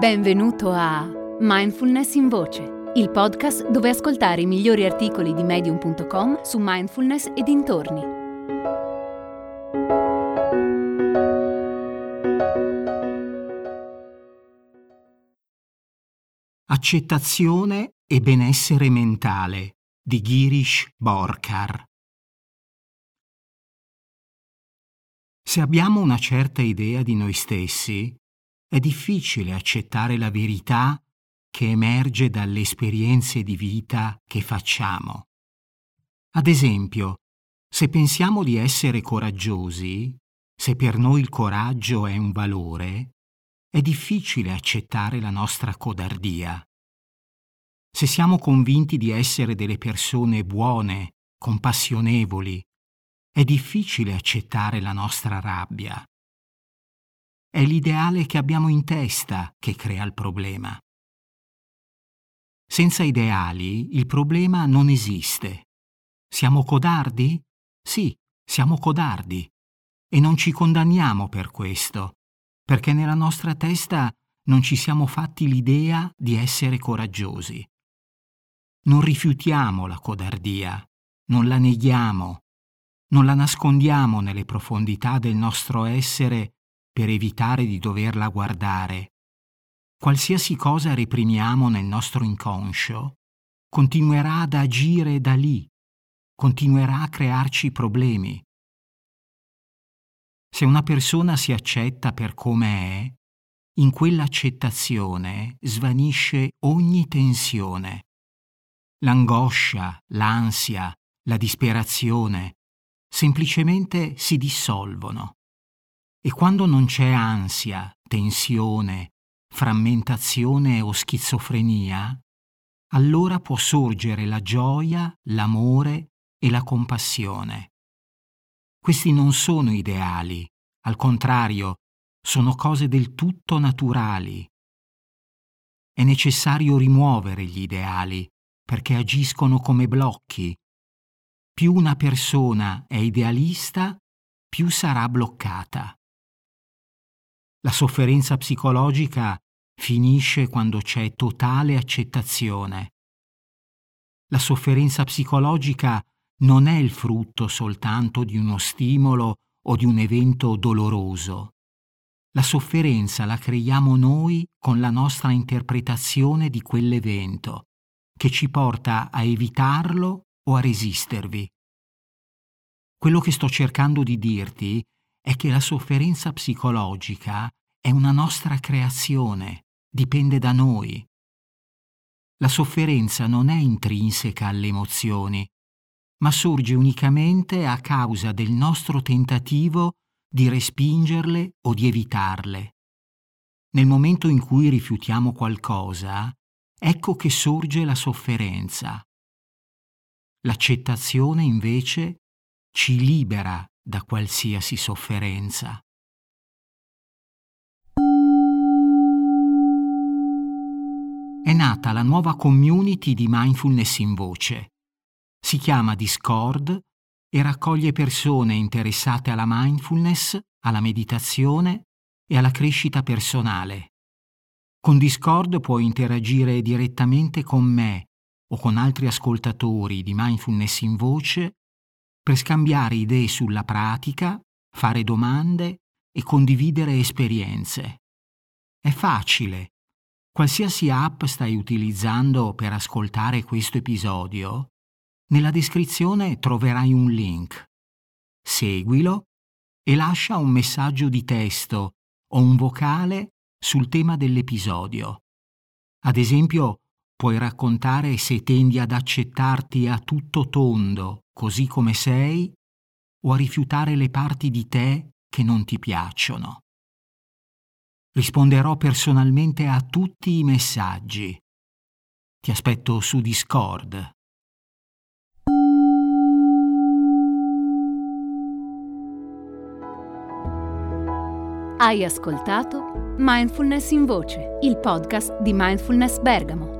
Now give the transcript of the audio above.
Benvenuto a Mindfulness in Voce, il podcast dove ascoltare i migliori articoli di medium.com su mindfulness e dintorni. Accettazione e benessere mentale di Girish Borkar. Se abbiamo una certa idea di noi stessi, è difficile accettare la verità che emerge dalle esperienze di vita che facciamo. Ad esempio, se pensiamo di essere coraggiosi, se per noi il coraggio è un valore, è difficile accettare la nostra codardia. Se siamo convinti di essere delle persone buone, compassionevoli, è difficile accettare la nostra rabbia. È l'ideale che abbiamo in testa che crea il problema. Senza ideali il problema non esiste. Siamo codardi? Sì, siamo codardi. E non ci condanniamo per questo, perché nella nostra testa non ci siamo fatti l'idea di essere coraggiosi. Non rifiutiamo la codardia, non la neghiamo, non la nascondiamo nelle profondità del nostro essere per evitare di doverla guardare. Qualsiasi cosa reprimiamo nel nostro inconscio continuerà ad agire da lì, continuerà a crearci problemi. Se una persona si accetta per come è, in quell'accettazione svanisce ogni tensione. L'angoscia, l'ansia, la disperazione semplicemente si dissolvono. E quando non c'è ansia, tensione, frammentazione o schizofrenia, allora può sorgere la gioia, l'amore e la compassione. Questi non sono ideali, al contrario, sono cose del tutto naturali. È necessario rimuovere gli ideali perché agiscono come blocchi. Più una persona è idealista, più sarà bloccata. La sofferenza psicologica finisce quando c'è totale accettazione. La sofferenza psicologica non è il frutto soltanto di uno stimolo o di un evento doloroso. La sofferenza la creiamo noi con la nostra interpretazione di quell'evento, che ci porta a evitarlo o a resistervi. Quello che sto cercando di dirti è che la sofferenza psicologica è una nostra creazione, dipende da noi. La sofferenza non è intrinseca alle emozioni, ma sorge unicamente a causa del nostro tentativo di respingerle o di evitarle. Nel momento in cui rifiutiamo qualcosa, ecco che sorge la sofferenza. L'accettazione invece ci libera da qualsiasi sofferenza. È nata la nuova community di mindfulness in voce. Si chiama Discord e raccoglie persone interessate alla mindfulness, alla meditazione e alla crescita personale. Con Discord puoi interagire direttamente con me o con altri ascoltatori di mindfulness in voce per scambiare idee sulla pratica, fare domande e condividere esperienze. È facile. Qualsiasi app stai utilizzando per ascoltare questo episodio, nella descrizione troverai un link. Seguilo e lascia un messaggio di testo o un vocale sul tema dell'episodio. Ad esempio, puoi raccontare se tendi ad accettarti a tutto tondo così come sei o a rifiutare le parti di te che non ti piacciono. Risponderò personalmente a tutti i messaggi. Ti aspetto su Discord. Hai ascoltato Mindfulness in Voce, il podcast di Mindfulness Bergamo